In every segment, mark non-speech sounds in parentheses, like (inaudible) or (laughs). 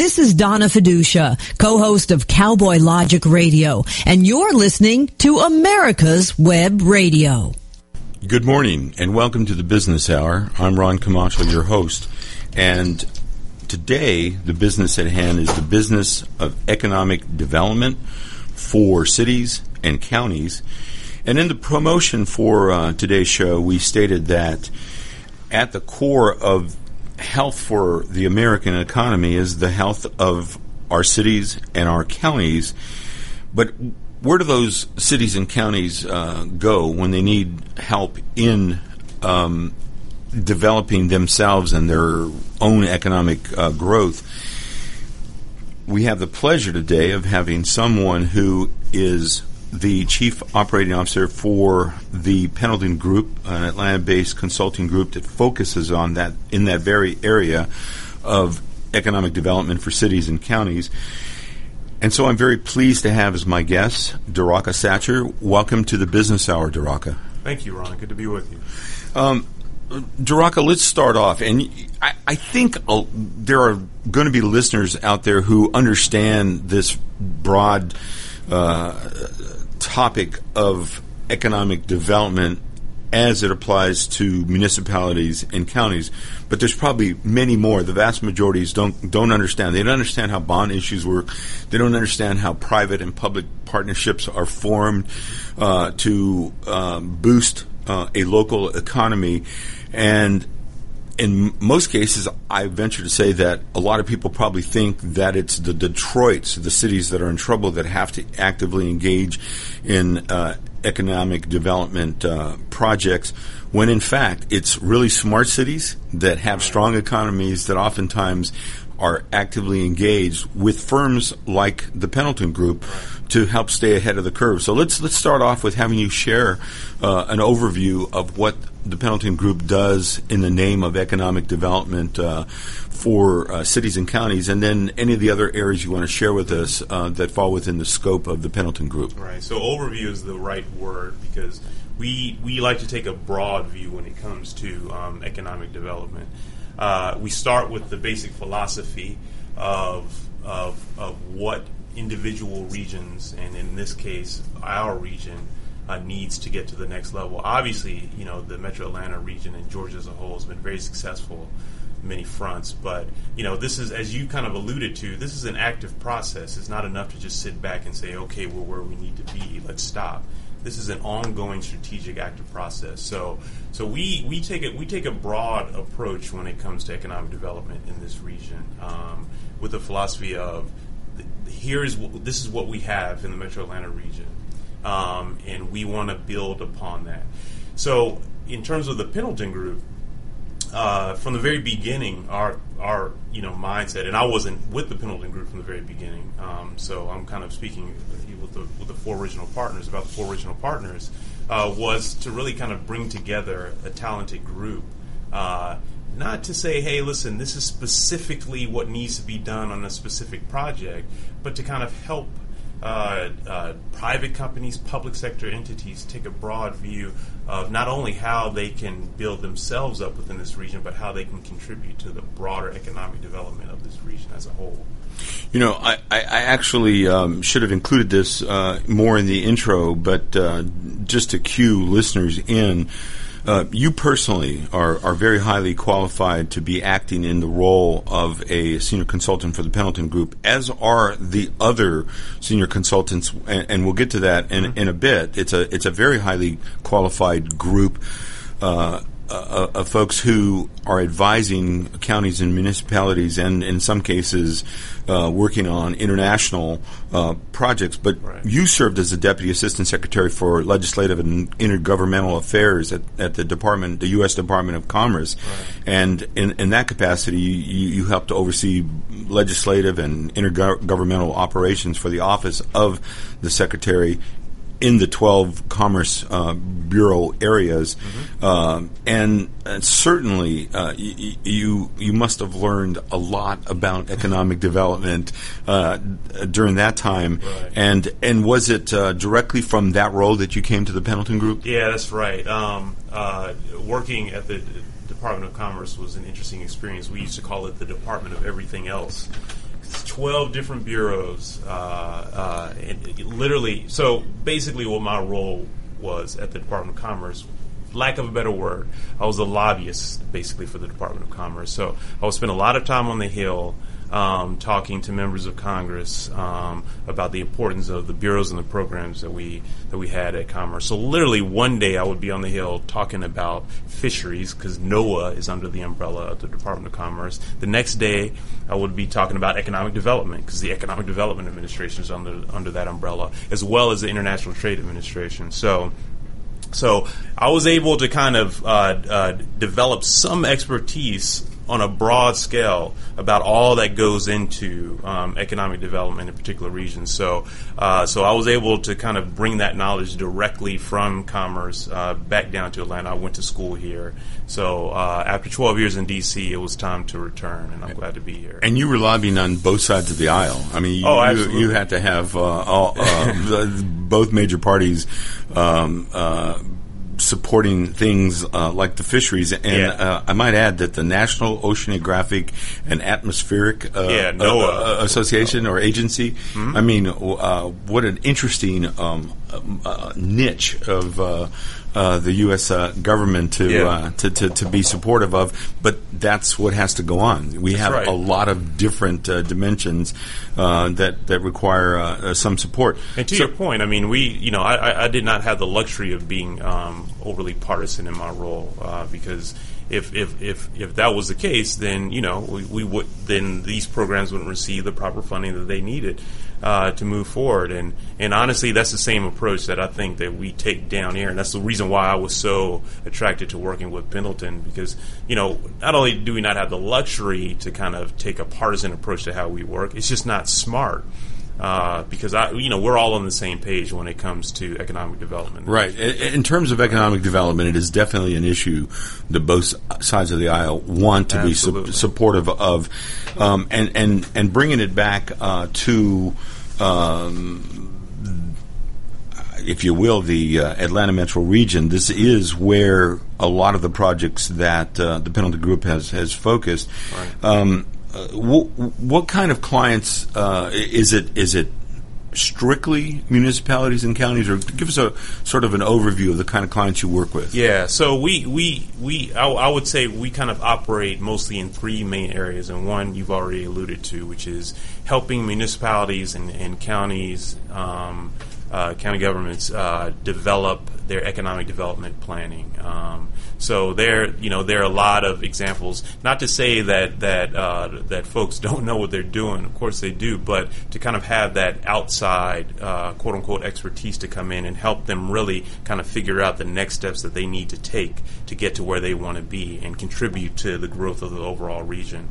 This is Donna Fiducia, co-host of Cowboy Logic Radio, and you're listening to America's Web Radio. Good morning and welcome to the Business Hour. I'm Ron Camacho, your host, and today the business at hand is the business of economic development for cities and counties. And in the promotion for uh, today's show, we stated that at the core of health for the American economy is the health of our cities and our counties. But where do those cities and counties uh, go when they need help in um, developing themselves and their own economic uh, growth? We have the pleasure today of having someone who is the chief operating officer for the Pendleton Group, an Atlanta-based consulting group that focuses on that in that very area of economic development for cities and counties. And so I'm very pleased to have as my guest Daraka Satcher. Welcome to the Business Hour, Daraka. Thank you, Ron. Good to be with you. Um, Daraka, let's start off. And I, I think uh, there are going to be listeners out there who understand this broad uh, topic of economic development as it applies to municipalities and counties, but there's probably many more. The vast majorities don't don't understand. They don't understand how bond issues work. They don't understand how private and public partnerships are formed uh, to um, boost uh, a local economy, and in most cases, I venture to say that a lot of people probably think that it's the Detroits, the cities that are in trouble, that have to actively engage in uh, economic development uh, projects, when in fact it's really smart cities that have strong economies that oftentimes are actively engaged with firms like the Pendleton Group to help stay ahead of the curve. So let's let's start off with having you share uh, an overview of what the Pendleton Group does in the name of economic development uh, for uh, cities and counties, and then any of the other areas you want to share with us uh, that fall within the scope of the Pendleton Group. Right. So overview is the right word because we we like to take a broad view when it comes to um, economic development. Uh, we start with the basic philosophy of, of of what individual regions, and in this case, our region uh, needs to get to the next level. Obviously, you know, the Metro Atlanta region and Georgia as a whole has been very successful many fronts. But you know, this is as you kind of alluded to. This is an active process. It's not enough to just sit back and say, "Okay, we're where we need to be. Let's stop." This is an ongoing strategic active process. So, so we, we take it we take a broad approach when it comes to economic development in this region, um, with the philosophy of here is this is what we have in the Metro Atlanta region um, and we want to build upon that. So, in terms of the Pendleton Group, uh, from the very beginning, our our you know mindset, and I wasn't with the Pendleton Group from the very beginning, um, so I'm kind of speaking with the with the four original partners about the four original partners, uh, was to really kind of bring together a talented group. Uh, not to say, hey, listen, this is specifically what needs to be done on a specific project, but to kind of help uh, uh, private companies, public sector entities take a broad view of not only how they can build themselves up within this region, but how they can contribute to the broader economic development of this region as a whole. You know, I, I actually um, should have included this uh, more in the intro, but uh, just to cue listeners in, uh, you personally are, are very highly qualified to be acting in the role of a senior consultant for the Pendleton Group, as are the other senior consultants, and, and we'll get to that in, mm-hmm. in a bit. It's a it's a very highly qualified group. Uh, uh, of folks who are advising counties and municipalities, and in some cases, uh, working on international uh, projects. But right. you served as the deputy assistant secretary for legislative and intergovernmental affairs at, at the department, the U.S. Department of Commerce, right. and in, in, that capacity, you, you helped to oversee legislative and intergovernmental operations for the office of the secretary in the 12 Commerce uh, Bureau areas. Mm-hmm. Uh, and uh, certainly uh, y- you, you must have learned a lot about economic development uh, during that time. Right. And, and was it uh, directly from that role that you came to the Pendleton Group? Yeah, that's right. Um, working at the Department of Commerce was an interesting experience. We used to call it the Department of Everything Else 12 different bureaus. Uh, uh, and literally, so basically, what my role was at the Department of Commerce, lack of a better word, I was a lobbyist basically for the Department of Commerce. So I would spend a lot of time on the Hill. Um, talking to members of Congress um, about the importance of the bureaus and the programs that we that we had at Commerce. So literally, one day I would be on the Hill talking about fisheries because NOAA is under the umbrella of the Department of Commerce. The next day, I would be talking about economic development because the Economic Development Administration is under under that umbrella, as well as the International Trade Administration. So. So I was able to kind of uh, uh, develop some expertise on a broad scale about all that goes into um, economic development in particular regions. So, uh, so I was able to kind of bring that knowledge directly from commerce uh, back down to Atlanta. I went to school here. So uh, after 12 years in D.C., it was time to return, and I'm glad to be here. And you were lobbying on both sides of the aisle. I mean, you, Oh, you, you had to have uh, all, uh, (laughs) the- both major parties um, uh, supporting things uh, like the fisheries. And Yeah. uh, I might add that the National Oceanographic and Atmospheric uh, Yeah, uh, NOAA. uh, Association or agency. Mm-hmm. I mean, uh, what an interesting um, niche of. Uh, the U.S. Uh, government to, Yeah. uh, to, to to be supportive of, but that's what has to go on. We have right. a lot of different uh, dimensions uh, that that require some support. And to So- your point, I mean, we, you know, I, I- I did not have the luxury of being um, overly partisan in my role uh, because if, if, if, if that was the case, then you know we, we would then these programs wouldn't receive the proper funding that they needed uh, to move forward. And and honestly, that's the same approach that I think that we take down here, and that's the reason why I was so attracted to working with Pendleton because you know not only do we not have the luxury to kind of take a partisan approach to how we work, it's just not smart uh, because I, you know, we're all on the same page when it comes to economic development. Right. In terms of economic development, it is definitely an issue that both sides of the aisle want to be su- supportive of, um, and and and bringing it back uh, to. Um, if you will, the uh, Atlanta metro region. This is where a lot of the projects that uh, the Pendleton Group has has focused. Um, uh, wh- what kind of clients uh, is it? Is it strictly municipalities and counties, or give us a sort of an overview of the kind of clients you work with? Yeah, so we we we I, I would say we kind of operate mostly in three main areas, and one you've already alluded to, which is helping municipalities and, and counties, um, uh, county governments uh, develop their economic development planning. Um, so there, you know, there are a lot of examples. Not to say that that uh, that folks (laughs) don't know what they're doing. Of course they do, but to kind of have that outside uh, quote unquote expertise to come in and help them really kind of figure out the next steps that they need to take to get to where they want to be and contribute to the growth of the overall region.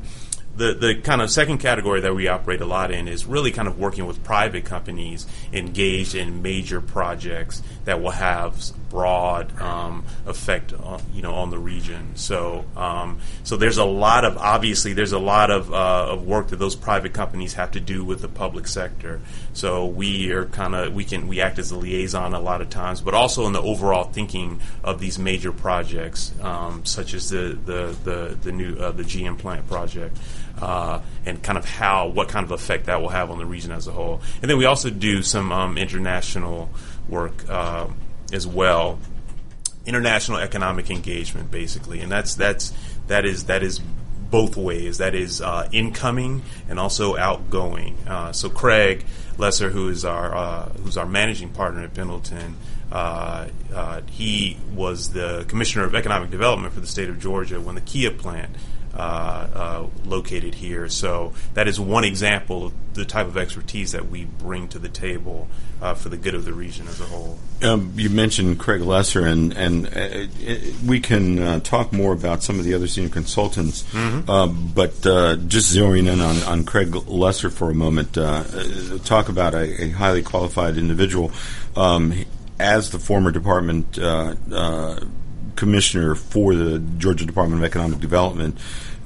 The, the kind of second category that we operate a lot in is really kind of working with private companies engaged in major projects that will have broad um, effect on, you know on the region. So um, so there's a lot of obviously there's a lot of, uh, of work that those private companies have to do with the public sector. So we are kind of we can we act as a liaison a lot of times, but also in the overall thinking of these major projects, um, such as the the the, the new uh, the GM plant project. Uh, and kind of how, what kind of effect that will have on the region as a whole. And then we also do some um, international work uh, as well, international economic engagement, basically, and that's that's that is that is both ways. That is uh, incoming and also outgoing. Uh, so Craig Lesser, who is our uh, who's our managing partner at Pendleton, uh, uh, he was the commissioner of economic development for the state of Georgia when the Kia plant located here. So that is one example of the type of expertise that we bring to the table uh, for the good of the region as a whole. Um, you mentioned Craig Lesser, and and uh, it, we can uh, talk more about some of the other senior consultants. Uh, but uh, just zeroing in on, on Craig Lesser for a moment, uh, uh, talk about a, a highly qualified individual. Um, as the former department uh, uh, commissioner for the Georgia Department of Economic Development,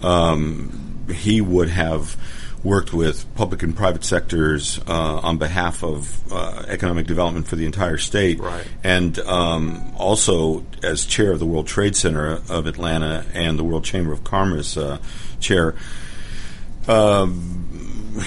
um, he would have worked with public and private sectors uh, on behalf of uh, economic development for the entire state, Right. and um, also as chair of the World Trade Center of Atlanta and the World Chamber of Commerce uh, chair. Um,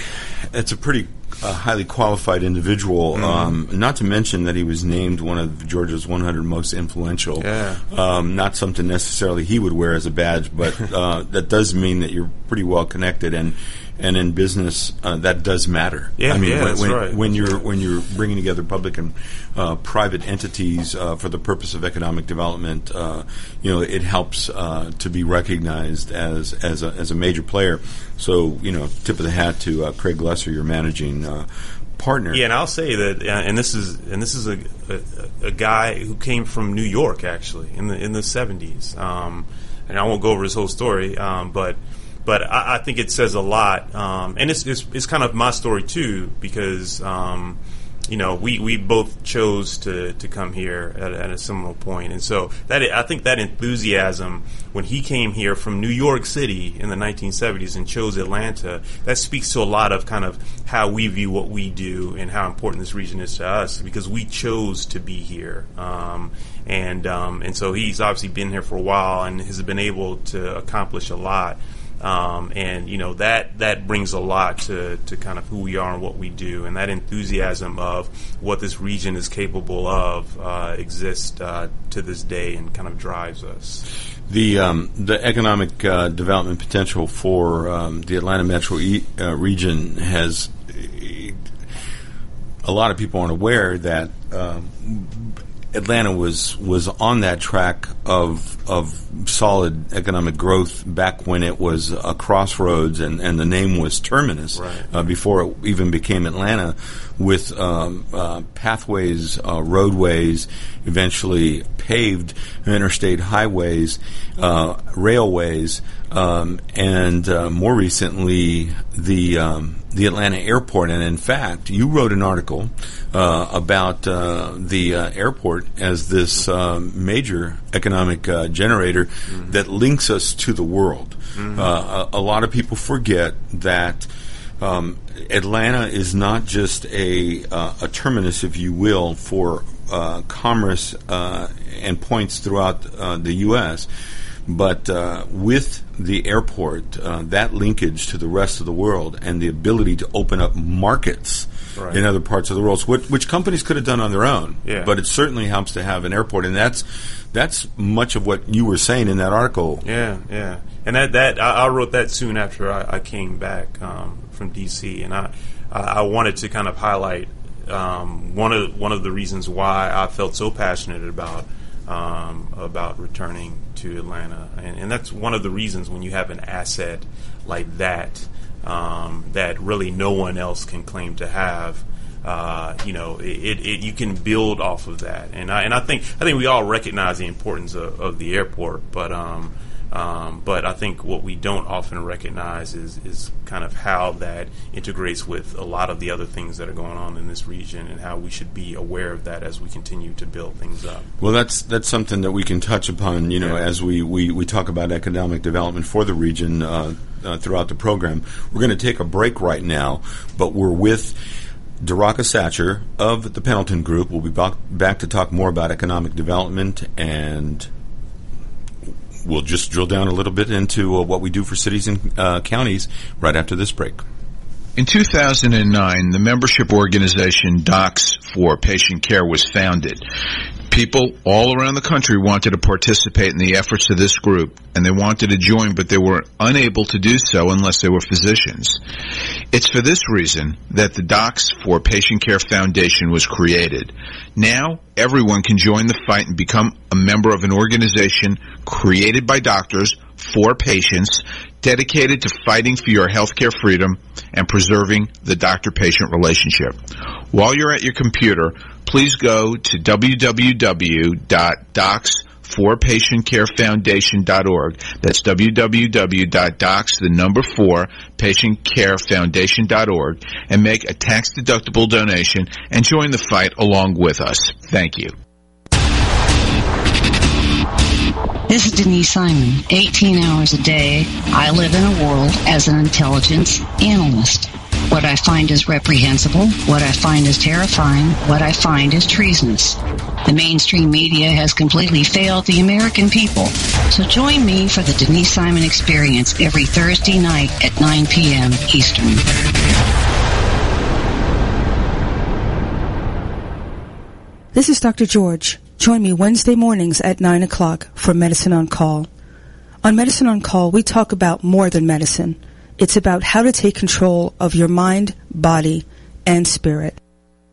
it's a pretty uh, highly qualified individual. Mm-hmm. Um, not to mention that he was named one of Georgia's 100 most influential. Yeah. Um, not something necessarily he would wear as a badge, but (laughs) uh, that does mean that you're pretty well connected and. And in business, uh, that does matter. Yeah, I mean, yeah, when, when, right. when you're right. when you're bringing together public and uh, private entities uh, for the purpose of economic development, uh, you know, it helps uh, to be recognized as as a, as a major player. So, you know, tip of the hat to uh, Craig Lesser, your managing uh, partner. Yeah, and I'll say that, uh, and this is and this is a, a, a guy who came from New York actually in the in the seventies. Um, and I won't go over his whole story, um, but but I, I think it says a lot, um, and it's, it's it's kind of my story too because. Um, you know, we, we both chose to, to come here at, at a similar point, and so that I think that enthusiasm when he came here from New York City in the 1970s and chose Atlanta, that speaks to a lot of kind of how we view what we do and how important this region is to us because we chose to be here, um, and um, and so he's obviously been here for a while and has been able to accomplish a lot. Um, and you know that that brings a lot to, to kind of who we are and what we do, and that enthusiasm of what this region is capable of uh, exists uh, to this day and kind of drives us. The um, the economic uh, development potential for um, the Atlanta metro e- uh, region has a lot of people aren't aware that um, Atlanta was was on that track of of solid economic growth back when it was a crossroads and, and the name was Terminus Right. uh, before it even became Atlanta, with um, uh, pathways, uh, roadways, eventually paved interstate highways, uh, railways, um, and uh, more recently the um, the Atlanta airport. And in fact, you wrote an article uh, about uh, the uh, airport as this um, major economic uh, generator that links us to the world. Uh, a, a lot of people forget that. Um, Atlanta is not just a uh, a terminus, if you will, for uh, commerce uh, and points throughout uh, the U.S., but uh, with the airport, uh, that linkage to the rest of the world and the ability to open up markets Right. in other parts of the world, which, which companies could have done on their own. Yeah. But it certainly helps to have an airport, and that's that's much of what you were saying in that article. Yeah, yeah, and that that I, I wrote that soon after I, I came back um, from DC, and I I I wanted to kind of highlight um, one of one of the reasons why I felt so passionate about um, about returning to Atlanta, and, and that's one of the reasons when you have an asset like that um, that really no one else can claim to have. Uh, you know, it, it, you can build off of that, and I and I think I think we all recognize the importance of, of the airport, but um, um, but I think what we don't often recognize is is kind of how that integrates with a lot of the other things that are going on in this region, and how we should be aware of that as we continue to build things up. Well, that's that's something that we can touch upon, you know, Yeah. as we, we, we talk about economic development for the region uh, uh, throughout the program. We're going to take a break right now, but we're with Daraka Satcher of the Pendleton Group. We'll be back, back to talk more about economic development and we'll just drill down a little bit into uh, what we do for cities and uh, counties right after this break. In 2009, the membership organization Docs for Patient Care was founded. People all around the country wanted to participate in the efforts of this group, and they wanted to join, but they were unable to do so unless they were physicians. It's for this reason that the Docs for Patient Care Foundation was created. Now, everyone can join the fight and become a member of an organization created by doctors for patients dedicated to fighting for your healthcare freedom and preserving the doctor-patient relationship. While you're at your computer, please go to www.docs4patientcarefoundation.org. That's www.docs, the number four, patientcarefoundation.org, and make a tax-deductible donation and join the fight along with us. Thank you. This is Denise Simon. 18 hours a day, I live in a world as an intelligence analyst. What I find is reprehensible. What I find is terrifying. What I find is treasonous. The mainstream media has completely failed the American people. So join me for the Denise Simon Experience every Thursday night at 9 p.m. Eastern. This is Dr. George. Join me Wednesday mornings at 9 o'clock for Medicine on Call. On Medicine on Call, we talk about more than medicine. It's about how to take control of your mind, body, and spirit.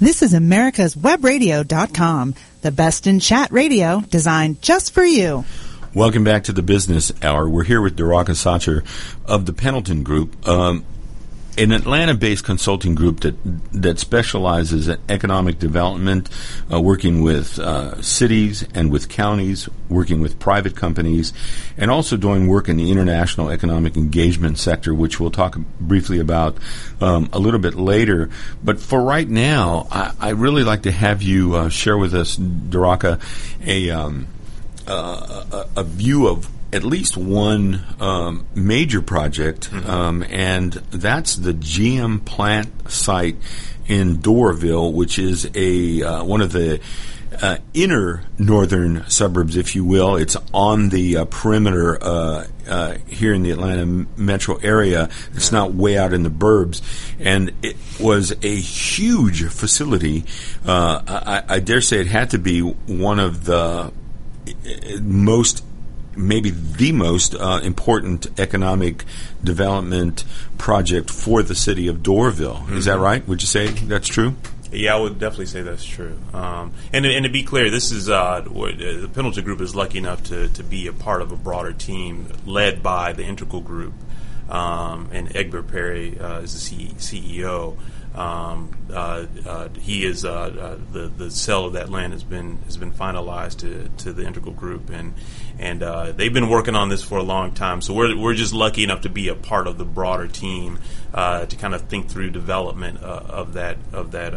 This is America's Webradio.com, the best in chat radio designed just for you. Welcome back to the Business Hour. We're here with Daraka Satcher of the Pendleton Group. Um, an Atlanta-based consulting group that that specializes in economic development, uh, working with uh, cities and with counties, working with private companies, and also doing work in the international economic engagement sector, which we'll talk briefly about um, a little bit later. But for right now, I, I really like to have you uh, share with us, Daraka, a, um, a a view of at least one um, major project, mm-hmm. um, and that's the GM plant site in Doraville, which is a uh, one of the uh, inner northern suburbs, if you will. It's on the uh, perimeter uh, uh, here in the Atlanta metro area. It's not way out in the burbs, and it was a huge facility. Uh, I, I dare say it had to be one of the most maybe the most uh, important economic development project for the city of Doraville. Mm-hmm. Is that mm-hmm. right? Would you say that's true? Yeah, I would definitely say that's true. Um, and, and to be clear, this is uh, the Pendleton Group is lucky enough to, to be a part of a broader team led by the Integral Group, um, and Egbert Perry uh, is the C- CEO. Um, uh, uh, he is uh, uh, the the sale of that land has been has been finalized to, to the Integral Group, and and uh, they've been working on this for a long time. So we're we're just lucky enough to be a part of the broader team uh, to kind of think through development of that of that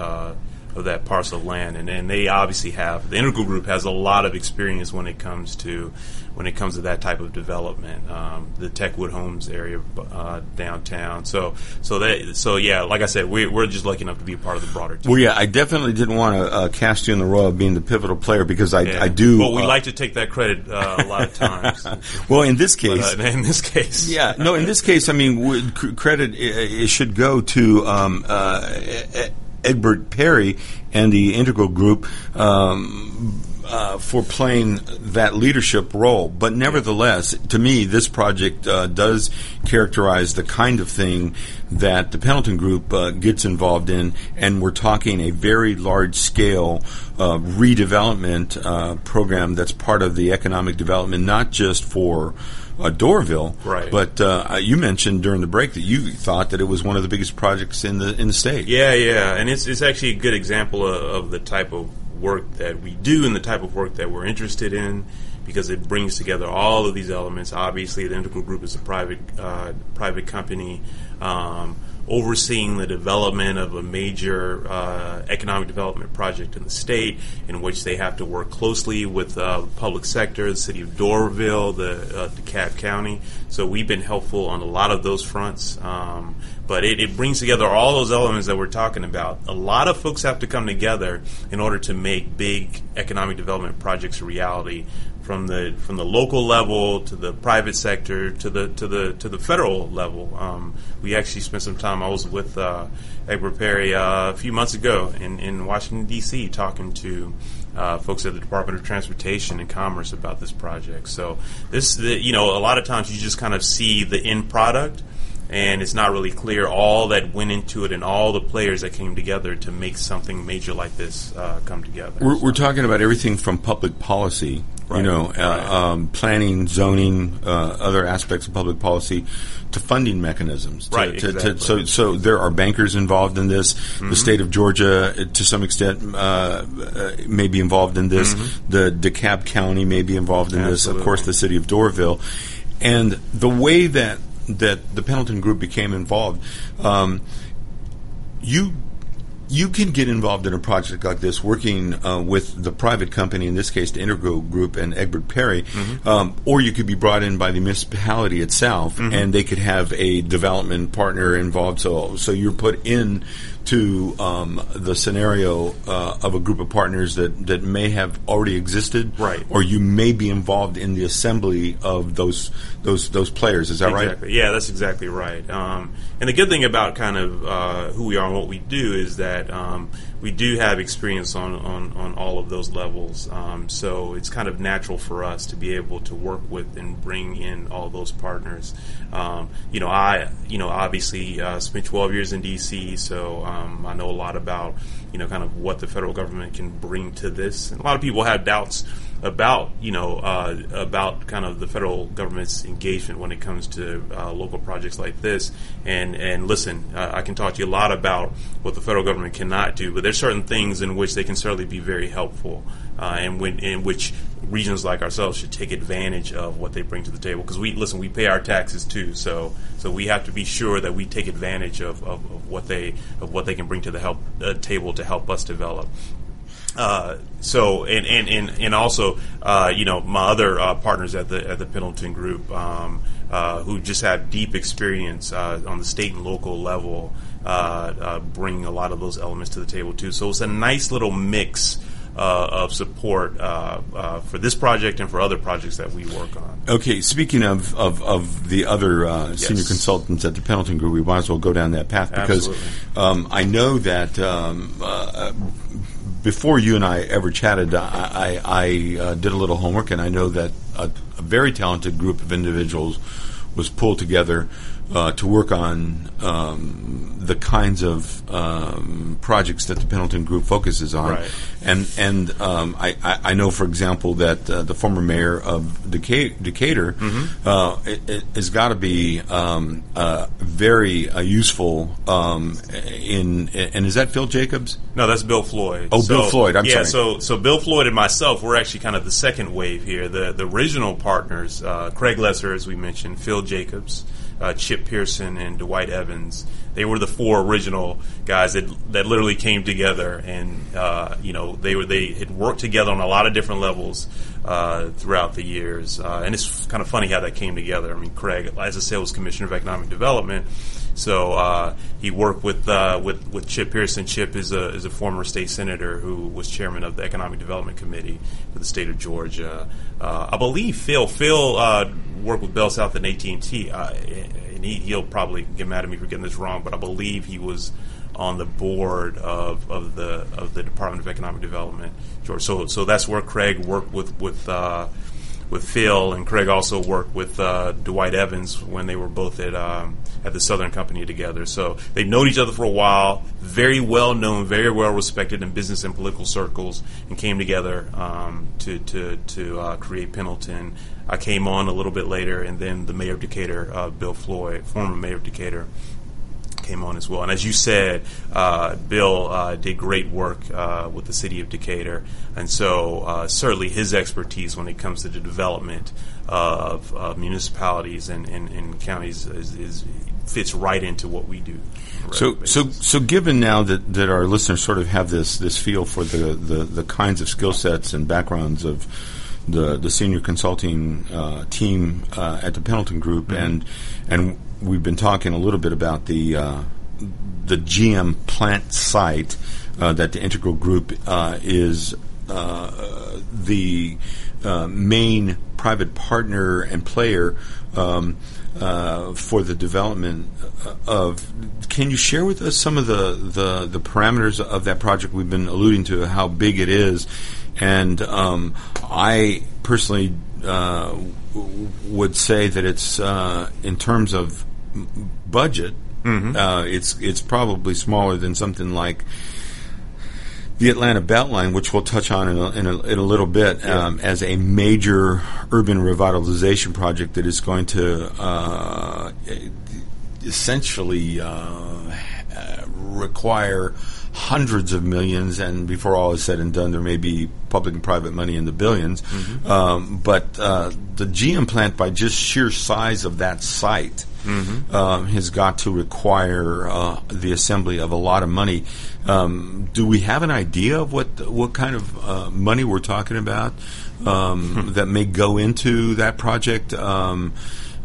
of that parcel of land, and, and they obviously have the Integral Group has a lot of experience when it comes to when it comes to that type of development. Um, the Techwood Homes area uh, downtown. So so that so yeah, like I said, we, we're just lucky enough to be a part of the broader team. Well, yeah, I definitely didn't want to uh, cast you in the role of being the pivotal player because I, yeah. I do. Well, we uh, like to take that credit uh, a lot of times. (laughs) well, in this case, but, uh, in this case, (laughs) yeah, no, in this case, I mean, credit it, should go to. Um, Egbert Perry and the Integral Group um, uh, for playing that leadership role. But nevertheless, to me, this project uh, does characterize the kind of thing that the Pendleton Group uh, gets involved in, and we're talking a very large scale uh, redevelopment uh, program that's part of the economic development, not just for uh, Doraville. Right. But uh, you mentioned during the break that you thought that it was one of the biggest projects in the in the state. Yeah, yeah, and it's it's actually a good example of, of the type of work that we do and the type of work that we're interested in because it brings together all of these elements. Obviously, the Integral Group is a private uh, private company. Um, overseeing the development of a major uh, economic development project in the state, in which they have to work closely with uh, the public sector, the city of Doraville, the uh, DeKalb County. So we've been helpful on a lot of those fronts. Um, but it, it, brings together all those elements that we're talking about. A lot of folks have to come together in order to make big economic development projects a reality from the from the local level to the private sector to the to the to the federal level. Um, we actually spent some time. I was with uh, Egbert Perry uh, a few months ago in in Washington D.C. talking to. Uh, folks at the Department of Transportation and Commerce about this project. So this, the, you know, a lot of times you just kind of see the end product, and it's not really clear all that went into it and all the players that came together to make something major like this uh, come together. We're, we're, talking about everything from public policy Right. You know, uh, um, planning, zoning, uh, other aspects of public policy, to funding mechanisms. To, right. To, exactly. to, so, so there are bankers involved in this. Mm-hmm. The state of Georgia, uh, to some extent, uh, uh, may be involved in this. Mm-hmm. The DeKalb County may be involved in Absolutely. this. Of course, the city of Doraville, and the way that that the Pendleton Group became involved. Um, you you can get involved in a project like this, working uh, with the private company, in this case, the Integral Group and Egbert Perry, um, or you could be brought in by the municipality itself, and they could have a development partner involved. So, so you're put in to um, the scenario uh, of a group of partners that, that may have already existed, Right. Or you may be involved in the assembly of those those those players. Is that right? Exactly. Yeah, that's exactly right. Um, and the good thing about kind of uh, who we are and what we do is that um, we do have experience on, on, on all of those levels. Um, so it's kind of natural for us to be able to work with and bring in all those partners. Um, you know, I you know obviously uh, spent 12 years in D.C., so um, I know a lot about you know kind of what the federal government can bring to this. And a lot of people have doubts about you know uh, about kind of the federal government's engagement when it comes to uh, local projects like this. And and listen, uh, I can talk to you a lot about what the federal government cannot do, but there's certain things in which they can certainly be very helpful, uh, and when in which regions like ourselves should take advantage of what they bring to the table. Because we listen, we pay our taxes too, so so we have to be sure that we take advantage of, of, of what they of what they can bring to the help uh, table to help us develop. Uh, so and and and, and also uh, you know my other uh, partners at the at the Pendleton Group um, uh, who just have deep experience uh, on the state and local level uh, uh, bring a lot of those elements to the table too. So it's a nice little mix. Uh, of support uh, uh, for this project and for other projects that we work on. Okay, speaking of, of, of the other uh, senior consultants at the Pendleton Group, we might as well go down that path because um, I know that um, uh, before you and I ever chatted, I, I, I uh, did a little homework, and I know that a, a very talented group of individuals was pulled together uh, to work on um, the kinds of um, projects that the Pendleton Group focuses on. Right. And and um, I, I I know, for example, that uh, the former mayor of Deca- Decatur Mm-hmm. uh, it, it has got to be um, uh, very uh, useful um, in. And is that Phil Jacobs? No, that's Bill Floyd. Oh, Bill Floyd, I'm yeah, sorry. so so Bill Floyd and myself, we're actually kind of the second wave here. The the original partners, uh, Craig Lesser, as we mentioned, Phil Jacobs, uh, Chip Pearson, and Dwight Evans. They were the four original guys that that literally came together, and uh, you know they were they had worked together on a lot of different levels uh, throughout the years. Uh, and it's kind of funny how that came together. I mean, Craig, as said, was Commissioner of Economic Development. So uh, he worked with uh, with with Chip Pearson. Chip is a is a former state senator who was chairman of the Economic Development Committee for the state of Georgia. Uh, I believe Phil Phil uh, worked with Bell South and AT and T, uh, and he, he'll probably get mad at me for getting this wrong, but I believe he was on the board of, of the of the Department of Economic Development, George. So so that's where Craig worked with with. Uh, with Phil and Craig also worked with uh, Dwight Evans when they were both at um, at the Southern Company together. So they've known each other for a while, very well known, very well respected in business and political circles, and came together um, to to to uh, create Pendleton. I came on a little bit later, and then the mayor of Decatur, uh, Bill Floyd, former mayor of Decatur, came on as well. And as you said, uh, Bill uh, did great work uh, with the city of Decatur, and so uh, certainly his expertise when it comes to the development of, of municipalities and, and, and counties is, is fits right into what we do. So, so, so, given now that, that our listeners sort of have this this feel for the, the, the kinds of skill sets and backgrounds of the the senior consulting uh, team uh, at the Pendleton Group, and and we've been talking a little bit about the uh, the GM plant site uh, that the Integral Group uh, is uh, the uh, main private partner and player um, uh, for the development of. Can you share with us some of the, the, the parameters of that project? We've been alluding to how big it is, and um, I personally uh, would say that it's uh, in terms of budget. Uh, it's it's probably smaller than something like the Atlanta Beltline, which we'll touch on in a, in a, in a little bit, um, as a major urban revitalization project that is going to uh, essentially uh, uh, require hundreds of millions, and before all is said and done, there may be public and private money in the 1000000000s Mm-hmm. Um, but uh, the GM plant, by just sheer size of that site, Mm-hmm. um, has got to require uh, the assembly of a lot of money. Um, do we have an idea of what what kind of uh, money we're talking about um, that may go into that project? Um,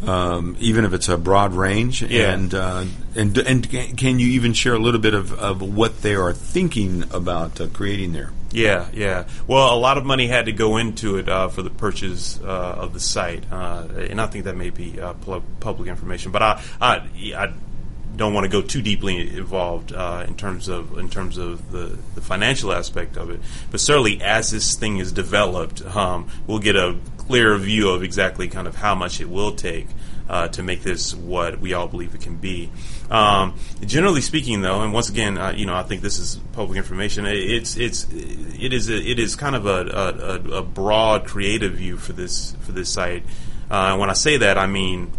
um, even if it's a broad range, Yeah. and uh, and and can you even share a little bit of, of what they are thinking about uh, creating there? Yeah, yeah. Well, a lot of money had to go into it uh, for the purchase uh, of the site, uh, and I think that may be uh, pu- public information. But I, I, I don't want to go too deeply involved uh, in terms of in terms of the, the financial aspect of it. But certainly, as this thing is developed, um, we'll get a clearer view of exactly kind of how much it will take uh, to make this what we all believe it can be. Um, generally speaking, though, and once again, uh, you know, I think this is public information. It's it's it is a, it is kind of a, a, a- broad creative view for this for this site. Uh, when I say that, I mean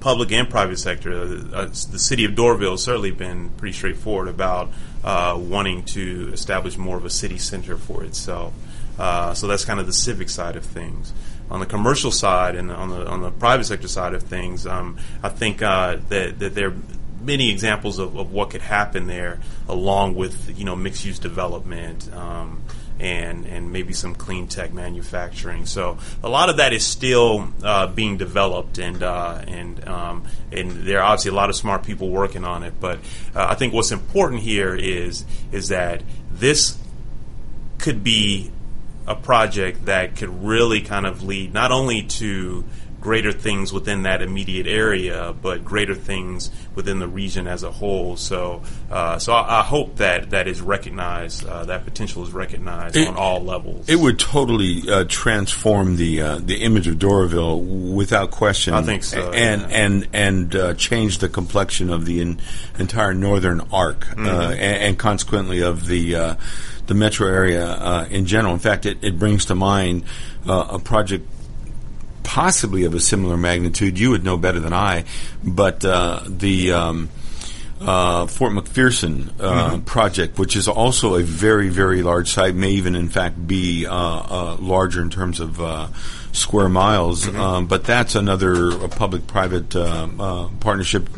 public and private sector. Uh, uh, the city of Doraville has certainly been pretty straightforward about uh, wanting to establish more of a city center for itself. So that's kind of the civic side of things. On the commercial side and on the on the private sector side of things, um, I think uh, that that there are many examples of, of what could happen there, along with you know mixed use development. Um, and and maybe some clean tech manufacturing. So a lot of that is still uh, being developed, and uh, and um, and there are obviously a lot of smart people working on it. But uh, I think what's important here is is that this could be a project that could really kind of lead not only to greater things within that immediate area, but greater things within the region as a whole. So, uh, so I, I hope that that is recognized, uh, that potential is recognized It- on all levels. It would totally uh, transform the uh, the image of Doraville without question. I think so, and yeah. and and uh, change the complexion of the in, entire northern arc, Mm-hmm. uh, and, and consequently of the uh, the metro area uh, in general. In fact, it, it brings to mind uh, a project possibly of a similar magnitude. You would know better than I, but uh, the um, uh, Fort McPherson uh, project, which is also a very, very large site, may even in fact be uh, uh, larger in terms of uh, square miles. Um, but that's another public-private uh, uh, partnership.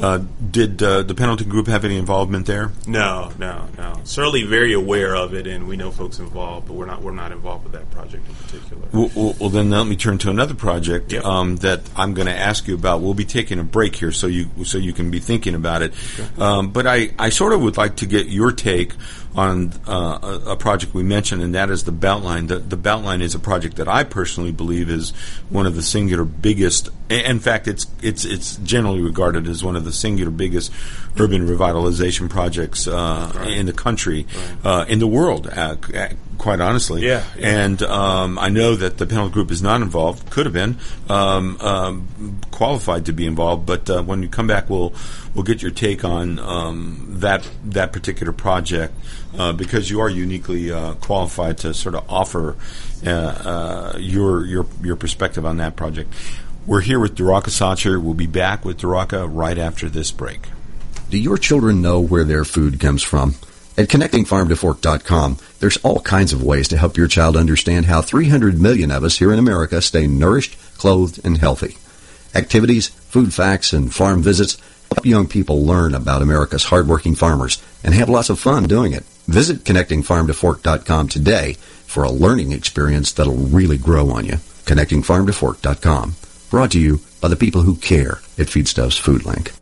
Uh, did uh, the Pendleton group have any involvement there? no, no, no. Certainly very aware of it, and we know folks involved, but we're not we're not involved with that project in particular. Well, well, well, then let me turn to another project Yep. um, that I'm going to ask you about. We'll be taking a break here, so you so you can be thinking about it. Um, but I, I sort of would like to get your take on uh, a, a project we mentioned, and that is the Beltline. The, the Beltline is a project that I personally believe is one of the singular biggest. In fact, it's it's it's generally regarded as one of the singular biggest urban revitalization projects uh, in the country, uh, in the world. Uh, quite honestly, Yeah, yeah. and um, I know that the Pendleton group is not involved. Could have been um, um, qualified to be involved, but uh, when you come back, we'll we'll get your take on um, that that particular project uh, because you are uniquely uh, qualified to sort of offer uh, uh, your your your perspective on that project. We're here with Daraka Satcher. We'll be back with Daraka right after this break. Do your children know where their food comes from? At connectingfarmtofork.com, there's all kinds of ways to help your child understand how 300 million of us here in America stay nourished, clothed, and healthy. Activities, food facts, and farm visits help young people learn about America's hardworking farmers and have lots of fun doing it. Visit connectingfarmtofork.com today for a learning experience that'll really grow on you. Connectingfarmtofork.com. Brought to you by the people who care at Feedstuffs Food Link.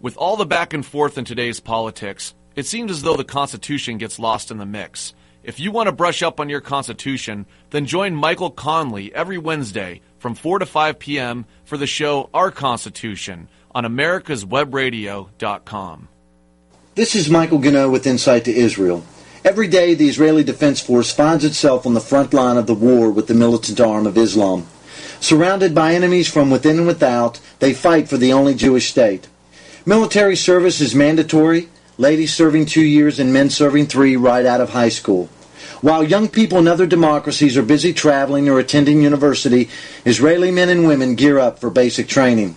With all the back and forth in today's politics, it seems as though the Constitution gets lost in the mix. If you want to brush up on your Constitution, then join Michael Conley every Wednesday from 4 to 5 p.m. for the show Our Constitution on americaswebradio.com. This is Michael Gano with Insight to Israel. Every day, the Israeli Defense Force finds itself on the front line of the war with the militant arm of Islam. Surrounded by enemies from within and without, they fight for the only Jewish state. Military service is mandatory, ladies serving two years and men serving three right out of high school. While young people in other democracies are busy traveling or attending university, Israeli men and women gear up for basic training.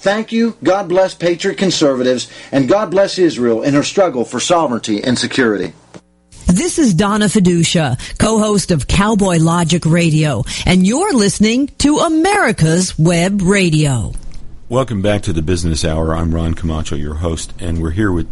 Thank you. God bless Patriot conservatives, and God bless Israel in her struggle for sovereignty and security. This is Donna Fiducia, co-host of Cowboy Logic Radio, and you're listening to America's Web Radio. Welcome back to the Business Hour. I'm Ron Camacho, your host, and we're here with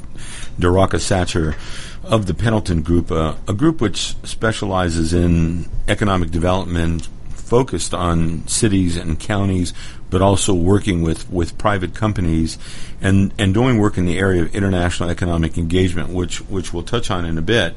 Daraka Satcher of the Pendleton Group, uh, a group which specializes in economic development focused on cities and counties, but also working with, with private companies and, and doing work in the area of international economic engagement, which, which we'll touch on in a bit.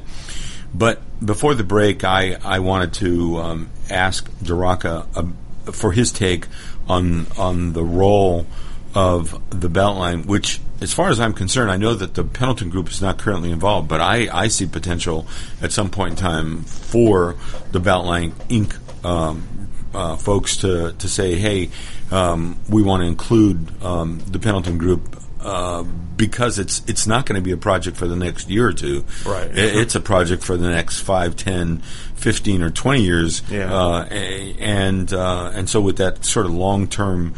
But before the break, I, I wanted to um, ask Daraka uh, for his take on on the role of the Beltline, which, as far as I'm concerned, I know that the Pendleton Group is not currently involved, but I, I see potential at some point in time for the Beltline Inc. Um, uh, folks to, to say, hey, um, we want to include um, the Pendleton Group uh, because it's it's not going to be a project for the next year or two. Right. It, it's a project for the next 5, 10, 15, or 20 years. Yeah. Uh, and, uh, and so with that sort of long-term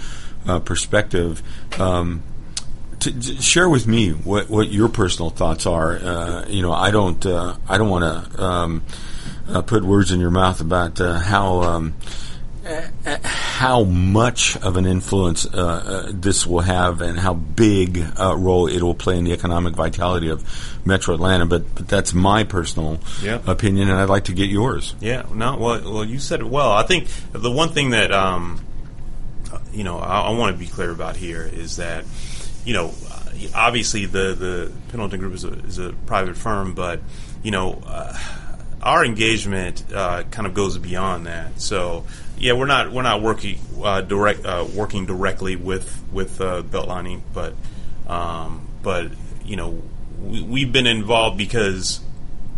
uh, perspective, um, to, to share with me what, what your personal thoughts are. Uh, you know, I don't uh, I don't want to um, put words in your mouth about how um, how much of an influence uh, uh, this will have and how big a role it will play in the economic vitality of Metro Atlanta, but, but that's my personal yeah. opinion, and I'd like to get yours. Yeah, no, well, well, you said it well. I think the one thing that um, you know I, I want to be clear about here is that you know obviously the the Pendleton Group is a, is a private firm, but you know. Uh, our engagement uh, kind of goes beyond that. So yeah, we're not we're not working uh, direct uh, working directly with with uh, Beltline Inc. But um, but you know we, have been involved because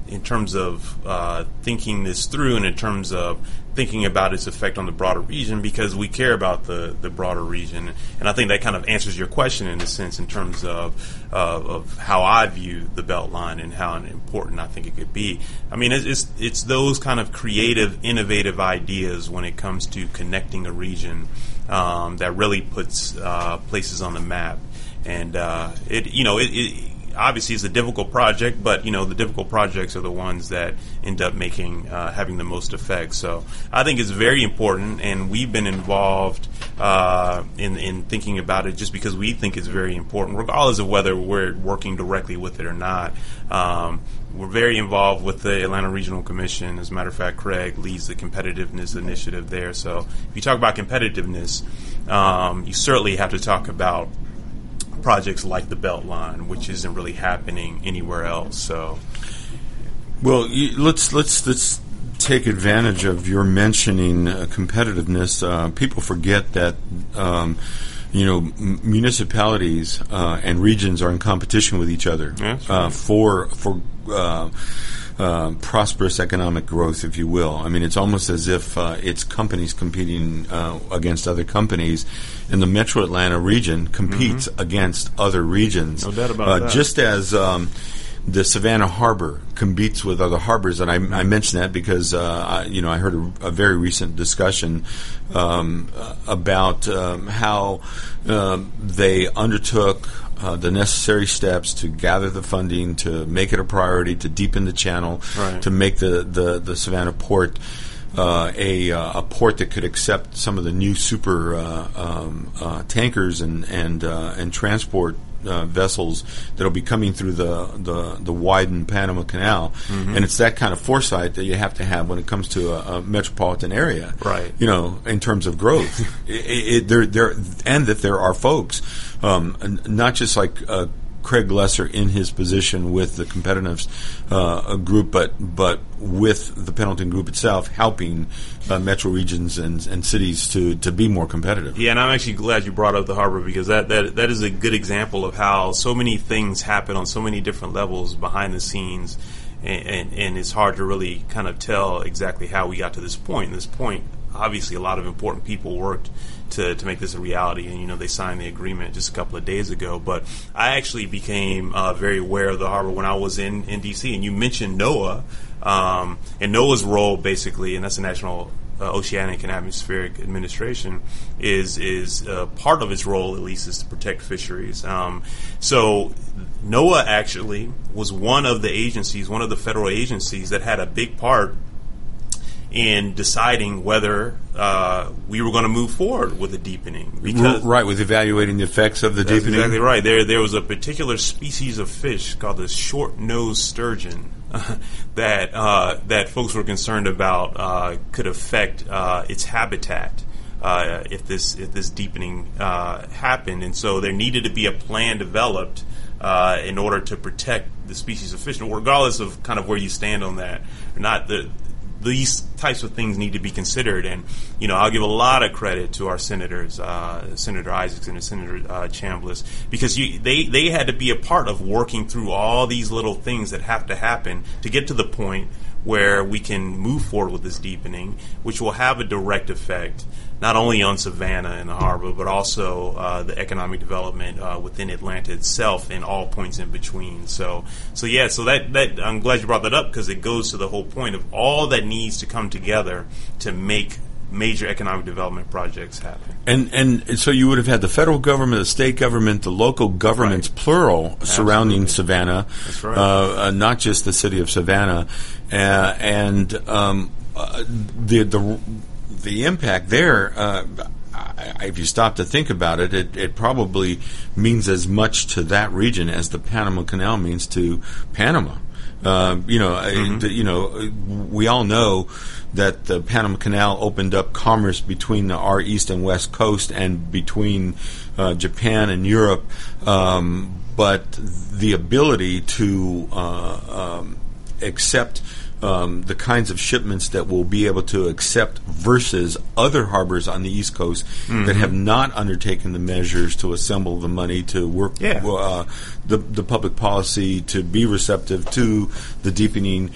in terms of uh, thinking this through and in terms of thinking about its effect on the broader region because we care about the, the broader region. And I think that kind of answers your question in a sense in terms of, uh, of how I view the Beltline and how important I think it could be. I mean, it's, it's, it's those kind of creative, innovative ideas when it comes to connecting a region um, that really puts uh, places on the map. And uh, it, you know, it, it obviously it's a difficult project, but you know the difficult projects are the ones that end up making uh, having the most effect. So I think it's very important, and we've been involved uh, in in thinking about it just because we think it's very important, regardless of whether we're working directly with it or not. Um, we're very involved with the Atlanta Regional Commission. As a matter of fact, Craig leads the competitiveness initiative there. So if you talk about competitiveness, um, you certainly have to talk about projects like the Beltline, which isn't really happening anywhere else. So, well, let's let's let's take advantage of your mentioning uh, competitiveness. Uh, people forget that. Um, you know, m- municipalities uh, and regions are in competition with each other uh, for for uh, prosperous economic growth, if you will. I mean, it's almost as if uh, it's companies competing uh, against other companies, and the Metro Atlanta region competes mm-hmm. against other regions. No doubt about uh, that. Just as um, the Savannah Harbor competes with other harbors, and I, I mention that because uh, I, you know I heard a, a very recent discussion um, about um, how um, they undertook uh, the necessary steps to gather the funding, to make it a priority, to deepen the channel, right. to make the, the, the Savannah port uh, a, uh, a port that could accept some of the new super uh, um, uh, tankers and and uh, and transport uh, vessels that'll be coming through the the, the widened Panama Canal, mm-hmm. and it's that kind of foresight that you have to have when it comes to a, a metropolitan area, right? You know, in terms of growth, (laughs) it, it, there there and that there are folks, um, not just like Craig Lesser in his position with the competitiveness uh, group, but but with the Pendleton Group itself, helping uh, metro regions and, and cities to, to be more competitive. Yeah, and I'm actually glad you brought up the harbor because that, that that is a good example of how so many things happen on so many different levels behind the scenes. And, and, and it's hard to really kind of tell exactly how we got to this point. And this point, obviously, a lot of important people worked to, to make this a reality. And, you know, they signed the agreement just a couple of days ago. But I actually became uh, very aware of the harbor when I was in, in D.C. And you mentioned NOAA. Um, and NOAA's role, basically, and that's the National uh, Oceanic and Atmospheric Administration, is is uh, part of its role, at least, is to protect fisheries. Um, so NOAA actually was one of the agencies, one of the federal agencies that had a big part in deciding whether uh, we were going to move forward with the deepening. Because right, with evaluating the effects of the deepening. Exactly right. There, there was a particular species of fish called the short-nosed sturgeon (laughs) that uh, that folks were concerned about uh, could affect uh, its habitat. Uh, if this if this deepening uh, happened, and so there needed to be a plan developed in order to protect the species of fish, regardless of kind of where you stand on that or not. The these types of things need to be considered. And, you know, I'll give a lot of credit to our senators, uh, Senator Isakson and Senator uh, Chambliss, because you, they, they had to be a part of working through all these little things that have to happen to get to the point where we can move forward with this deepening, which will have a direct effect not only on Savannah and the harbor, but also uh, the economic development uh, within Atlanta itself and all points in between. So, so yeah, so that that I'm glad you brought that up because it goes to the whole point of all that needs to come together to make major economic development projects happen. And and so you would have had the federal government, the state government, the local governments, right. plural, Absolutely. surrounding Savannah. Right. Uh, uh, not just the city of Savannah, uh, and um, uh, the the the impact there. Uh, if you stop to think about it, it, it probably means as much to that region as the Panama Canal means to Panama. Uh, you know, mm-hmm. the, you know, we all know that the Panama Canal opened up commerce between the, our east and west coast and between uh, Japan and Europe. Um, but the ability to uh, um, accept um, the kinds of shipments that we'll be able to accept versus other harbors on the East Coast mm-hmm. that have not undertaken the measures to assemble the money to work yeah. uh, the the public policy to be receptive to the deepening.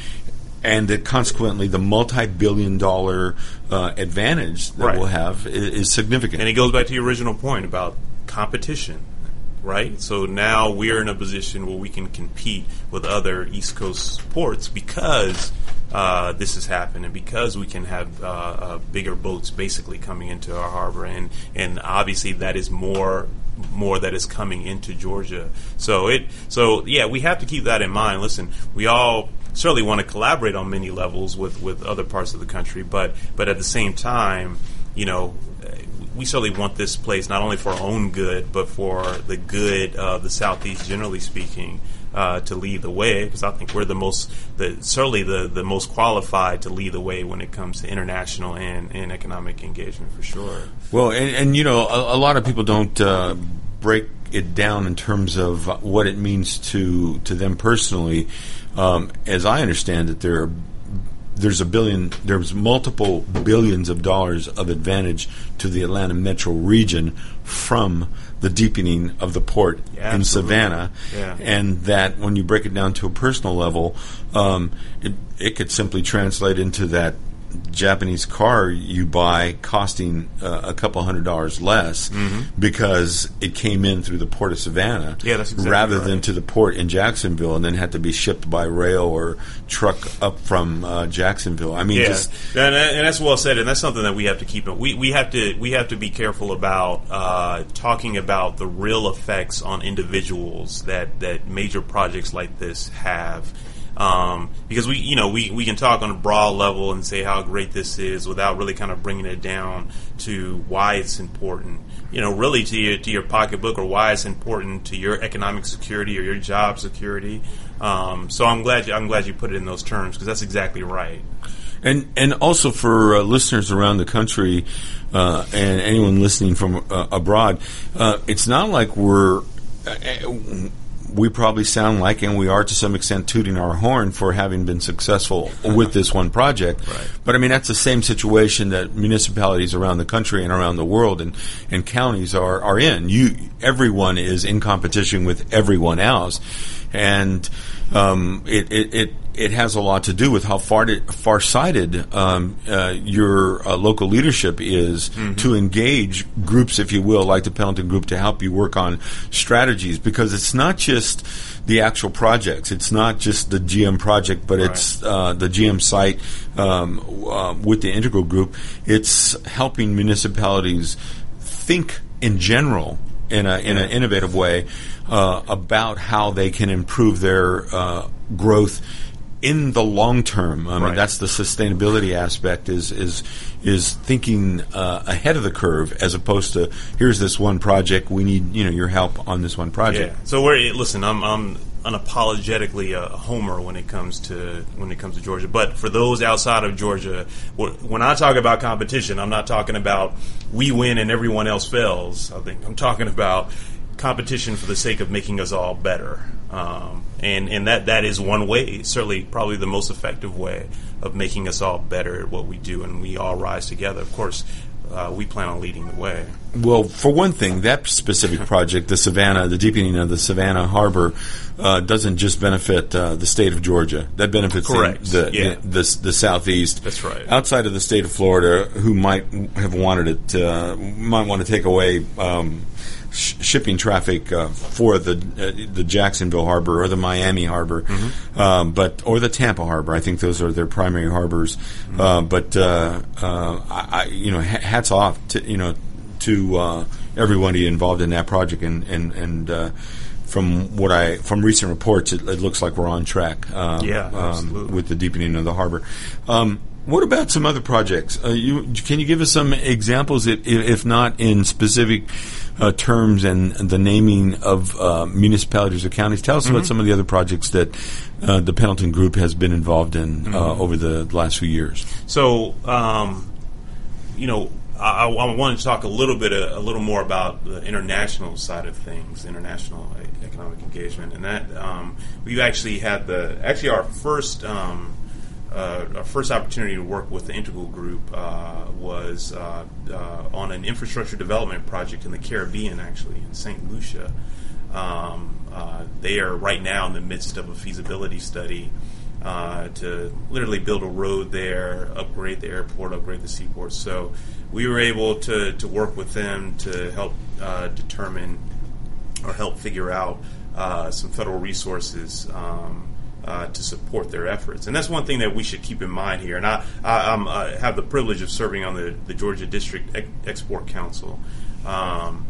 And that consequently, the multi-billion-dollar uh, advantage that right. we'll have is, is significant. And it goes back to your original point about competition right? So now we're in a position where we can compete with other East Coast ports because uh, this has happened, and because we can have uh, uh, bigger boats basically coming into our harbor, and and obviously that is more more that is coming into Georgia. So it so yeah, we have to keep that in mind. Listen, we all certainly want to collaborate on many levels with with other parts of the country, but but at the same time, you know, we certainly want this place not only for our own good, but for the good of the Southeast, generally speaking, uh, to lead the way. Because I think we're the most, the, certainly the, the most qualified to lead the way when it comes to international and, and economic engagement, for sure. Well, and, and you know, a, a, lot of people don't uh, break it down in terms of what it means to to them personally. Um, as I understand it, there are there's a billion, there's multiple billions of dollars of advantage to the Atlanta metro region from the deepening of the port yeah, in Savannah, yeah. and that when you break it down to a personal level, um, it, it could simply translate into that Japanese car you buy costing uh, a couple hundred dollars less mm-hmm. because it came in through the port of Savannah yeah, exactly rather right. than to the port in Jacksonville and then had to be shipped by rail or truck up from uh, Jacksonville. I mean, yeah. just and, and, that's well said, and that's something that we have to keep. We we have to we have to be careful about uh, talking about the real effects on individuals that that major projects like this have um, because we, you know, we, we can talk on a broad level and say how great this is without really kind of bringing it down to why it's important. You know, really to your to your pocketbook or why it's important to your economic security or your job security. Um, so I'm glad you, I'm glad you put it in those terms because that's exactly right. And and also for uh, listeners around the country uh, and anyone listening from uh, abroad, uh, it's not like we're uh, we probably sound like, and we are to some extent tooting our horn for having been successful (laughs) with this one project. Right. But I mean, that's the same situation that municipalities around the country and around the world and, and counties are, are in. You, everyone is in competition with everyone else. And, um, it, it, it, it has a lot to do with how far far-sighted um, uh, your uh, local leadership is to engage groups, if you will, like the Pendleton Group, to help you work on strategies. Because it's not just the actual projects; it's not just the GM project, but it's uh, the GM site um, uh, with the Integral Group. It's helping municipalities think in general in a in an innovative way uh, about how they can improve their uh, growth in the long term. I mean, Right. that's the sustainability aspect is is is thinking uh, ahead of the curve as opposed to here's this one project we need you know your help on this one project. Yeah. So we're listen. I'm I'm unapologetically a homer when it comes to when it comes to Georgia. But for those outside of Georgia, when I talk about competition, I'm not talking about we win and everyone else fails. I think I'm talking about competition for the sake of making us all better. Um, and and that that is one way, certainly probably the most effective way of making us all better at what we do, and we all rise together. Of course, uh, we plan on leading the way. Well, for one thing, that specific project, the Savannah, the deepening of the Savannah Harbor, uh, doesn't just benefit uh, the state of Georgia. That benefits the- Correct. The, Yeah. the, the the southeast. That's right. Outside of the state of Florida, who might have wanted it, uh, might want to take away. Um, sh- Shipping traffic uh, for the uh, the Jacksonville harbor or the Miami harbor, Mm-hmm. um, but or the Tampa harbor. I think those are their primary harbors. Mm-hmm. Uh, but uh, uh, I, I, you know, ha- hats off to you know to uh, everybody involved in that project, and and and uh, from what I from recent reports, it, it looks like we're on track. Yeah, um, with the deepening of the harbor. Um, what about some other projects? Uh, you, can you give us some examples, if, if not in specific uh, terms and the naming of uh, municipalities or counties? Tell us about Mhm. some of the other projects that uh, the Pendleton Group has been involved in uh, Mhm. over the last few years. So, um, you know, I, I wanted to talk a little bit, uh, a, little more about the international side of things, international economic engagement, and that um, we've actually had the actually our first. Um, uh, our first opportunity to work with the Integral Group uh, was uh, uh, on an infrastructure development project in the Caribbean, actually in St. Lucia. Um, uh, they are right now in the midst of a feasibility study uh, to literally build a road there, upgrade the airport, upgrade the seaport. So we were able to, to work with them to help determine or help figure out some federal resources um, uh, to support their efforts. And that's one thing that we should keep in mind here. And I, I, I have the privilege of serving on the, the Georgia District Ex- Export Council. Um,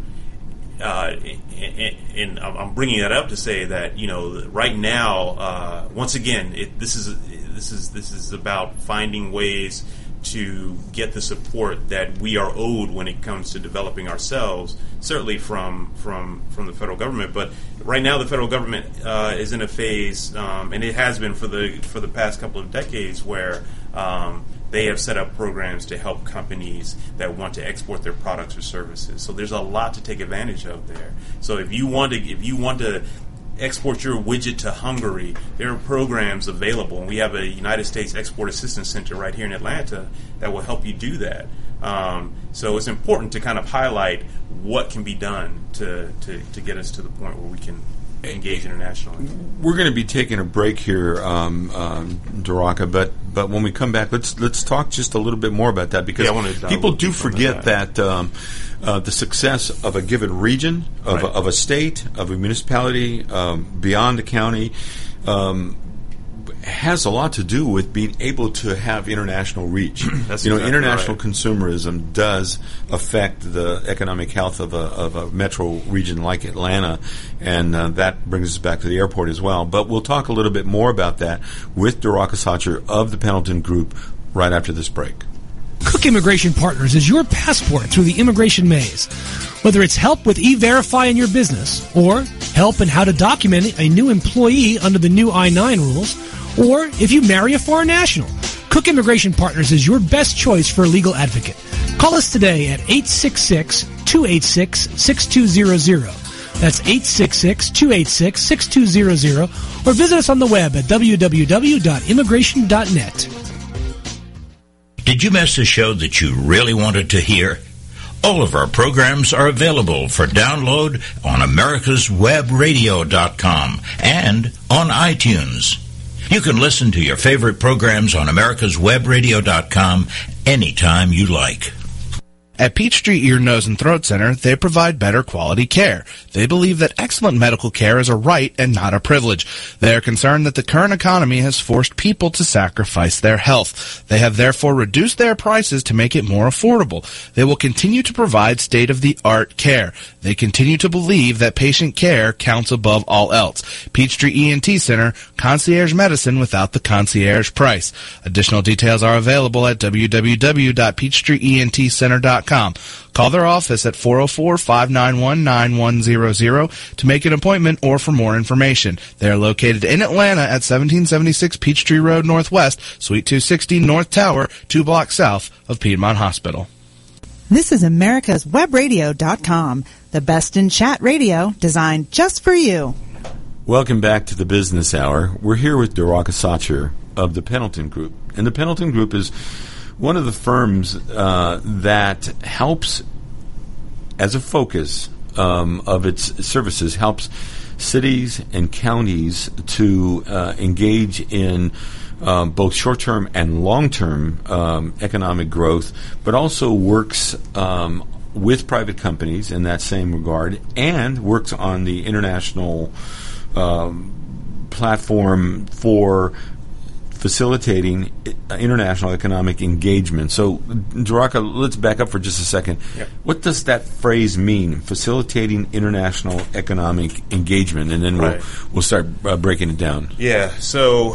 uh, and, and I'm I'm bringing that up to say that you know right now, uh, once again, it, this is this is this is about finding ways to get the support that we are owed when it comes to developing ourselves. Certainly from from from the federal government, but right now the federal government uh, is in a phase, um, and it has been for the for the past couple of decades, where um, they have set up programs to help companies that want to export their products or services. So there's a lot to take advantage of there. So if you want to, if you want to export your widget to Hungary, there are programs available, and we have a United States Export Assistance Center right here in Atlanta that will help you do that. Um, so it's important to kind of highlight what can be done to, to, to get us to the point where we can engage internationally. We're going to be taking a break here, um, um, Daraka, but but when we come back, let's let's talk just a little bit more about that because Yeah, I wanna dive a people do forget that, um, uh, the success of a given region, of, a, of a state, of a municipality, um, beyond the county. Um, has a lot to do with being able to have international reach. (clears throat) That's you know, exactly international right. consumerism does affect the economic health of a, of a metro region like Atlanta, and uh, that brings us back to the airport as well. But we'll talk a little bit more about that with Daraka Satcher of the Pendleton Group right after this break. Kuck Immigration Partners is your passport through the immigration maze. Whether it's help with e-verify in your business, or help in how to document a new employee under the new I-9 rules, or if you marry a foreign national, Kuck Immigration Partners is your best choice for a legal advocate. Call us today at 866-286-6200. That's 866-286-6200 or visit us on the web at www.immigration.net. Did you miss a show that you really wanted to hear? All of our programs are available for download on americaswebradio.com and on iTunes. You can listen to your favorite programs on americaswebradio.com anytime you like. At Peachtree Ear, Nose, and Throat Center, they provide better quality care. They believe that excellent medical care is a right and not a privilege. They are concerned that the current economy has forced people to sacrifice their health. They have therefore reduced their prices to make it more affordable. They will continue to provide state-of-the-art care. They continue to believe that patient care counts above all else. Peachtree ENT Center, concierge medicine without the concierge price. Additional details are available at www.peachtreeentcenter.com. Call their office at 404-591-9100 to make an appointment or for more information. They are located in Atlanta at 1776 Peachtree Road Northwest, Suite 260 North Tower, two blocks south of Piedmont Hospital. This is America's Webradio.com, the best in chat radio designed just for you. Welcome back to the Business Hour. We're here with Daraka Satcher of the Pendleton Group. And the Pendleton Group is one of the firms uh, that helps, as a focus um, of its services, helps cities and counties to uh, engage in um, both short-term and long-term um, economic growth, but also works um, with private companies in that same regard, and works on the international um, platform for facilitating international economic engagement. So, Daraka, let's back up for just a second. Yep. What does that phrase mean? Facilitating international economic engagement, and then Right. we'll we'll start uh, breaking it down. Yeah, so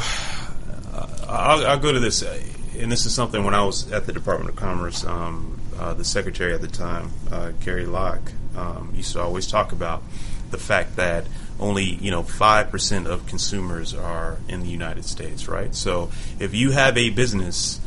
uh, I'll, I'll go to this, uh, and this is something when I was at the Department of Commerce, um, uh, the secretary at the time, uh, Gary Locke, um, used to always talk about the fact that only you know five percent of consumers are in the United States, right? So if you have a business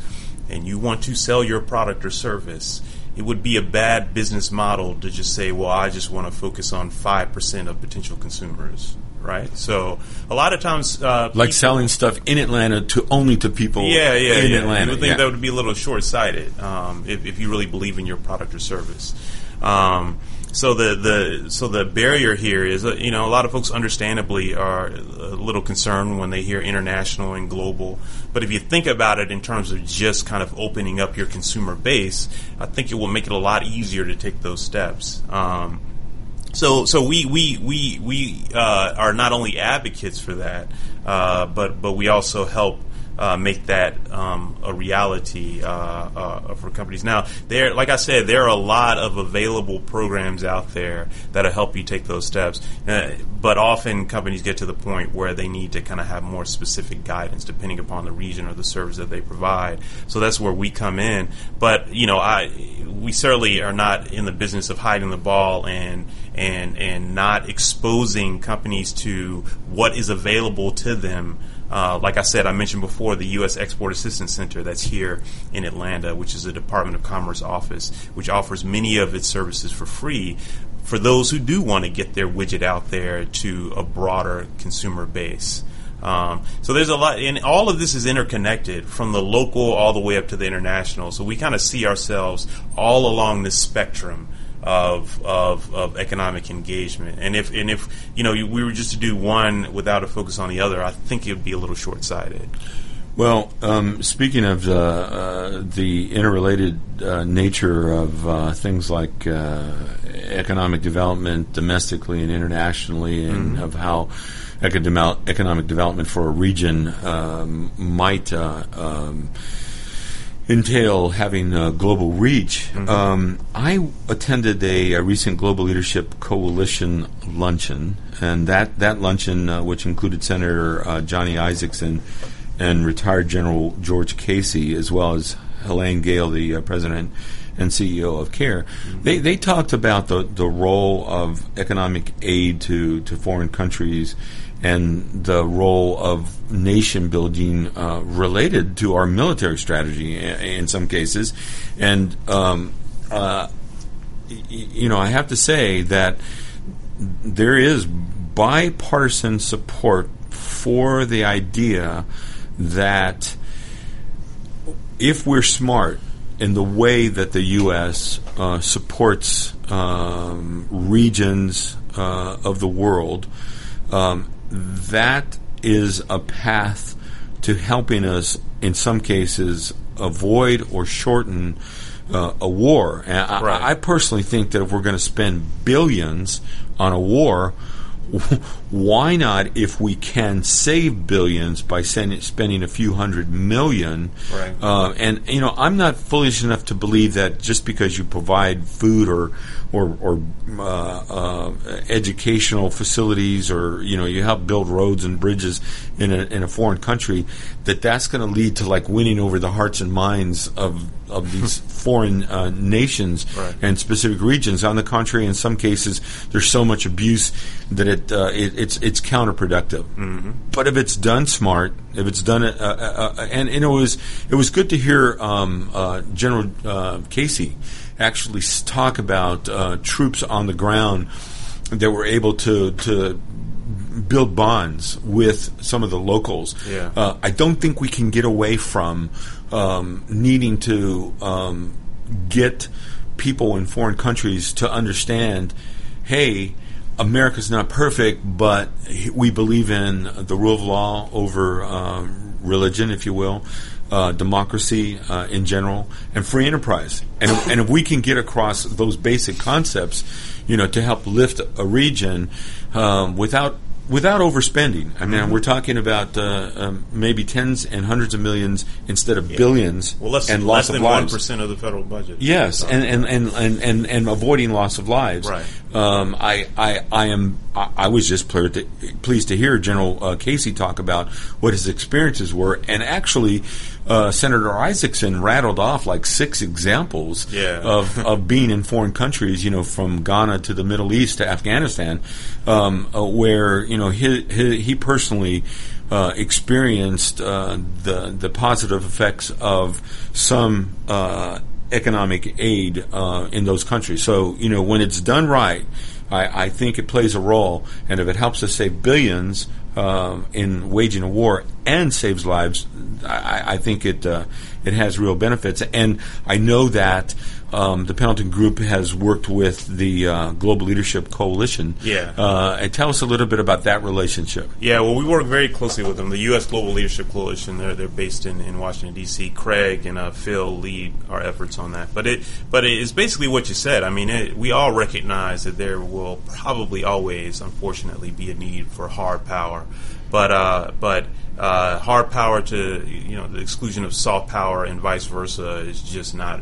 and you want to sell your product or service, it would be a bad business model to just say, well, I just want to focus on 5% of potential consumers, right? So a lot of times. Uh, Like selling stuff in Atlanta to only to people yeah, yeah, in yeah. Atlanta. You would think yeah. that would be a little short-sighted um, if, if you really believe in your product or service. Um, so the, the so the barrier here is uh, you know a lot of folks understandably are a little concerned when they hear international and global. But if you think about it in terms of just kind of opening up your consumer base, I think it will make it a lot easier to take those steps. Um, so, so we we we we uh, are not only advocates for that, uh, but but we also help uh, make that um, a reality uh, uh, for companies. Now, there, like I said, there are a lot of available programs out there that'll help you take those steps. Uh, but often, companies get to the point where they need to kind of have more specific guidance, depending upon the region or the service that they provide. So that's where we come in. But you know, I we certainly are not in the business of hiding the ball and and and not exposing companies to what is available to them. Uh, like I said, I mentioned before the U.S. Export Assistance Center that's here in Atlanta, which is a Department of Commerce office, which offers many of its services for free for those who do want to get their widget out there to a broader consumer base. Um, so there's a lot, and all of this is interconnected from the local all the way up to the international. So we kind of see ourselves all along this spectrum of, of of economic engagement. And if and if you know we were just to do one without a focus on the other, I think it would be a little short sighted. Well, um, speaking of uh, uh, the interrelated uh, nature of uh, things like uh, economic development domestically and internationally, and Mhm. of how economic economic development for a region um, might uh, um, entail having a global reach. Um, I attended a, a recent Global Leadership Coalition luncheon, and that that luncheon, uh, which included Senator uh, Johnny Isakson and retired General George Casey, as well as Helene Gayle, the uh, president and CEO of CARE, they they talked about the the role of economic aid to to foreign countries and the role of nation building uh, related to our military strategy in some cases. And, um, uh, y- you know, I have to say that there is bipartisan support for the idea that if we're smart in the way that the U.S. Uh, supports um, regions uh, of the world, um, that is a path to helping us, in some cases, avoid or shorten uh, a war. And I, Right. I personally think that if we're going to spend billions on a war, why not, if we can save billions by send, spending a few hundred million? Right. Uh, and you know, I'm not foolish enough to believe that just because you provide food or or, or uh, uh, educational facilities or you know you help build roads and bridges in a in a foreign country, that that's going to lead to like winning over the hearts and minds of of these foreign uh, nations Right. and specific regions. On the contrary, in some cases, there's so much abuse that it, uh, it it's it's counterproductive. Mhm. But if it's done smart, if it's done, uh, uh, uh, and, and it was it was good to hear um, uh, General uh, Casey actually talk about uh, troops on the ground that were able to to build bonds with some of the locals. Yeah. Uh, I don't think we can get away from um, needing to um, get people in foreign countries to understand, hey, America's not perfect, but we believe in the rule of law over um, religion, if you will, uh, democracy uh, in general, and free enterprise. And if, and if we can get across those basic concepts, you know, to help lift a region um, without without overspending. I mean, Mhm. we're talking about uh, um, maybe tens and hundreds of millions instead of billions Well, less, and less loss than one of the federal budget. Yes, and and, and, and, and and avoiding loss of lives. Right. Um, I, I I am I, I was just pleased to, pleased to hear General uh, Casey talk about what his experiences were, and actually, uh, Senator Isakson rattled off like six examples Yeah. of of being in foreign countries. You know, from Ghana to the Middle East to Afghanistan, um, uh, where you know he he, he personally. Uh, experienced uh, the the positive effects of some uh, economic aid uh, in those countries. So you know when it's done right, I, I think it plays a role, and if it helps us save billions um, in waging a war and saves lives, I, I think it uh, it has real benefits. And I know that um, the Pendleton Group has worked with the uh, Global Leadership Coalition. Yeah. Uh, and tell us a little bit about that relationship. Yeah, well, we work very closely with them. The U.S. Global Leadership Coalition, they're, they're based in, in Washington, D.C. Craig and uh, Phil lead our efforts on that. But it but it is basically what you said. I mean, it, we all recognize that there will probably always, unfortunately, be a need for hard power. But uh, but uh, hard power to you know the exclusion of soft power and vice versa is just not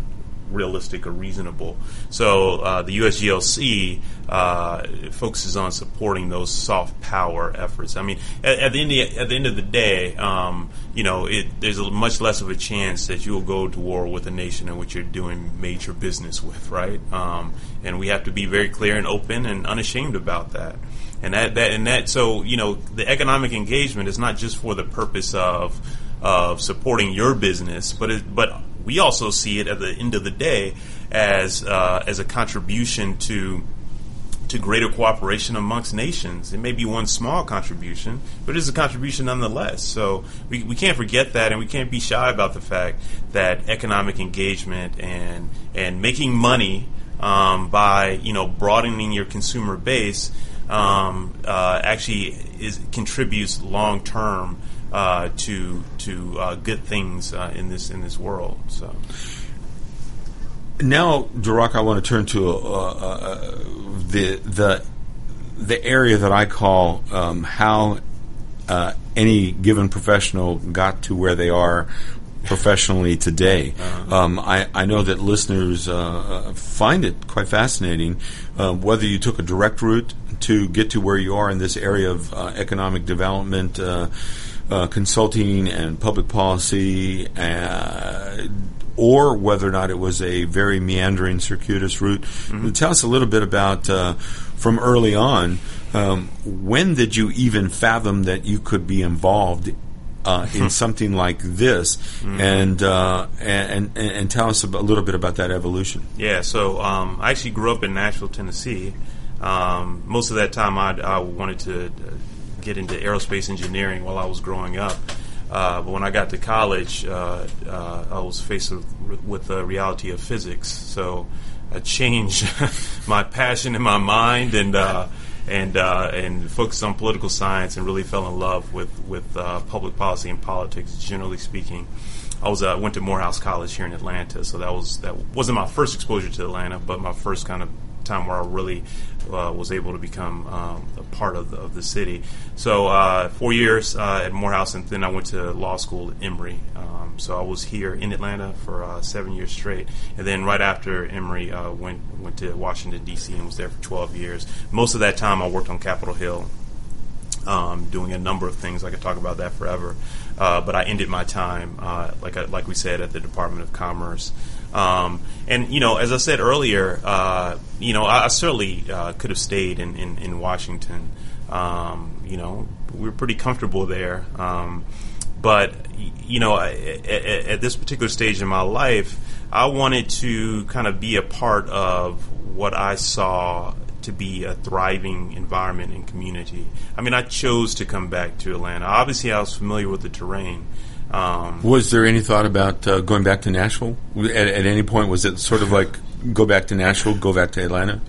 realistic or reasonable. So uh, the USGLC uh, focuses on supporting those soft power efforts. I mean, at, at the end of, at the end of the day, um, you know, it, there's a much less of a chance that you will go to war with a nation in which you're doing major business with, right? Um, and we have to be very clear and open and unashamed about that. And that, that and that so you know the economic engagement is not just for the purpose of of supporting your business, but it, but we also see it at the end of the day as uh, as a contribution to to greater cooperation amongst nations. It may be one small contribution, but it is a contribution nonetheless. So we, we can't forget that, and we can't be shy about the fact that economic engagement and and making money um, by you know broadening your consumer base um, uh, actually is contributes long term uh, to to uh, good things uh, in this in this world. So. Now, Durak, I want to turn to uh, uh, the the the area that I call um, how uh, any given professional got to where they are professionally today. Um, I, I know that listeners uh, find it quite fascinating, uh, whether you took a direct route to get to where you are in this area of uh, economic development. Uh, uh, consulting and public policy, uh, or whether or not it was a very meandering, circuitous route. Tell us a little bit about uh, from early on. Um, when did you even fathom that you could be involved uh, in (laughs) something like this? Mhm. And, uh, and and and tell us a little bit about that evolution. Yeah, so um, I actually grew up in Nashville, Tennessee. Um, most of that time, I, I wanted to get into aerospace engineering while I was growing up. Uh, but when I got to college, uh, uh, I was faced with, with, the reality of physics. So I changed (laughs) my passion in my mind and uh, and uh, and focused on political science and really fell in love with with uh, public policy and politics, generally speaking. I was went to Morehouse College here in Atlanta, so that was that wasn't my first exposure to Atlanta, but my first kind of time where I really uh, was able to become um, a part of the, of the city. So uh, four years uh, at Morehouse, and then I went to law school at Emory. Um, so I was here in Atlanta for uh, seven years straight, and then right after Emory, uh, went went to Washington D.C. and was there for 12 years. Most of that time, I worked on Capitol Hill. Um, doing a number of things. I could talk about that forever. Uh, but I ended my time, like I, like we said, at the Department of Commerce. Um, and you know, as I said earlier, uh, you know, I, I certainly uh, could have stayed in in, in Washington. Um, you know, we were pretty comfortable there. Um, but you know, at, at, this particular stage in my life, I wanted to kind of be a part of what I saw to be a thriving environment and community. I mean, I chose to come back to Atlanta. Obviously, I was familiar with the terrain. Um, was there any thought about uh, going back to Nashville? At, at, any point, was it sort of like go back to Nashville, go back to Atlanta?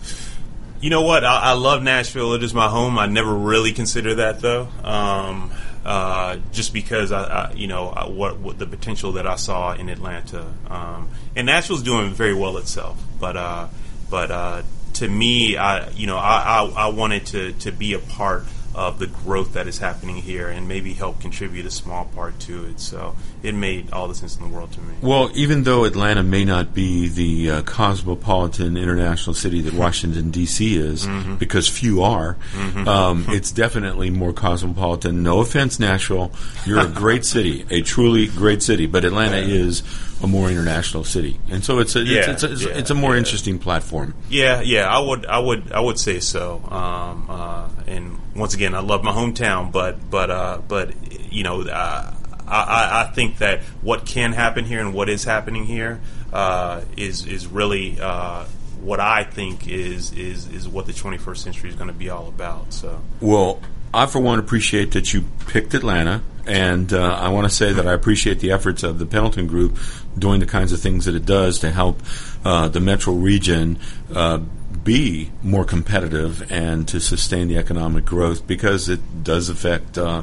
You know what? I, I love Nashville. It is my home. I never really consider that though, um, uh, just because I, I you know, I, what, what, the potential that I saw in Atlanta, um, and Nashville's doing very well itself. But uh, but uh, to me, I you know, I, I, I wanted to to be a part of the growth that is happening here and maybe help contribute a small part to it. So it made all the sense in the world to me. Well, even though Atlanta may not be the uh, cosmopolitan international city that Washington D.C. is, mm-hmm. because few are, mm-hmm. um, it's definitely more cosmopolitan. No offense, Nashville, you're a great (laughs) city, a truly great city, but Atlanta yeah. is a more international city, and so it's a yeah, it's, it's, a, it's, yeah, it's, a more interesting platform. Yeah, yeah, I would I would I would say so. Um, uh, and once again, I love my hometown, but but uh, but you know, uh, I, I think that what can happen here and what is happening here uh, is is really uh, what I think is is is what the 21st century is going to be all about. So well. I, for one, appreciate that you picked Atlanta, and uh, I want to say that I appreciate the efforts of the Pendleton Group doing the kinds of things that it does to help uh, the metro region uh, be more competitive and to sustain the economic growth because it does affect uh,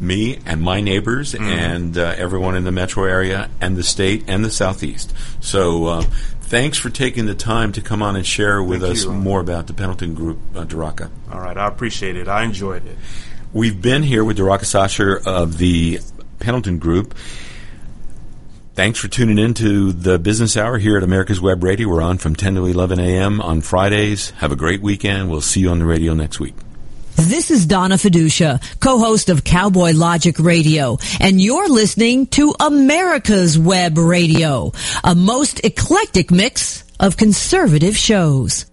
me and my neighbors mm. and uh, everyone in the metro area and the state and the southeast. So uh, thanks for taking the time to come on and share with Thank us you. more about the Pendleton Group, uh. All right, I appreciate it. I enjoyed it. We've been here with Daraka Satcher of the Pendleton Group. Thanks for tuning in to the Business Hour here at America's Web Radio. We're on from 10 to 11 a.m. on Fridays. Have a great weekend. We'll see you on the radio next week. This is Donna Fiducia, co-host of Cowboy Logic Radio, and you're listening to America's Web Radio, a most eclectic mix of conservative shows.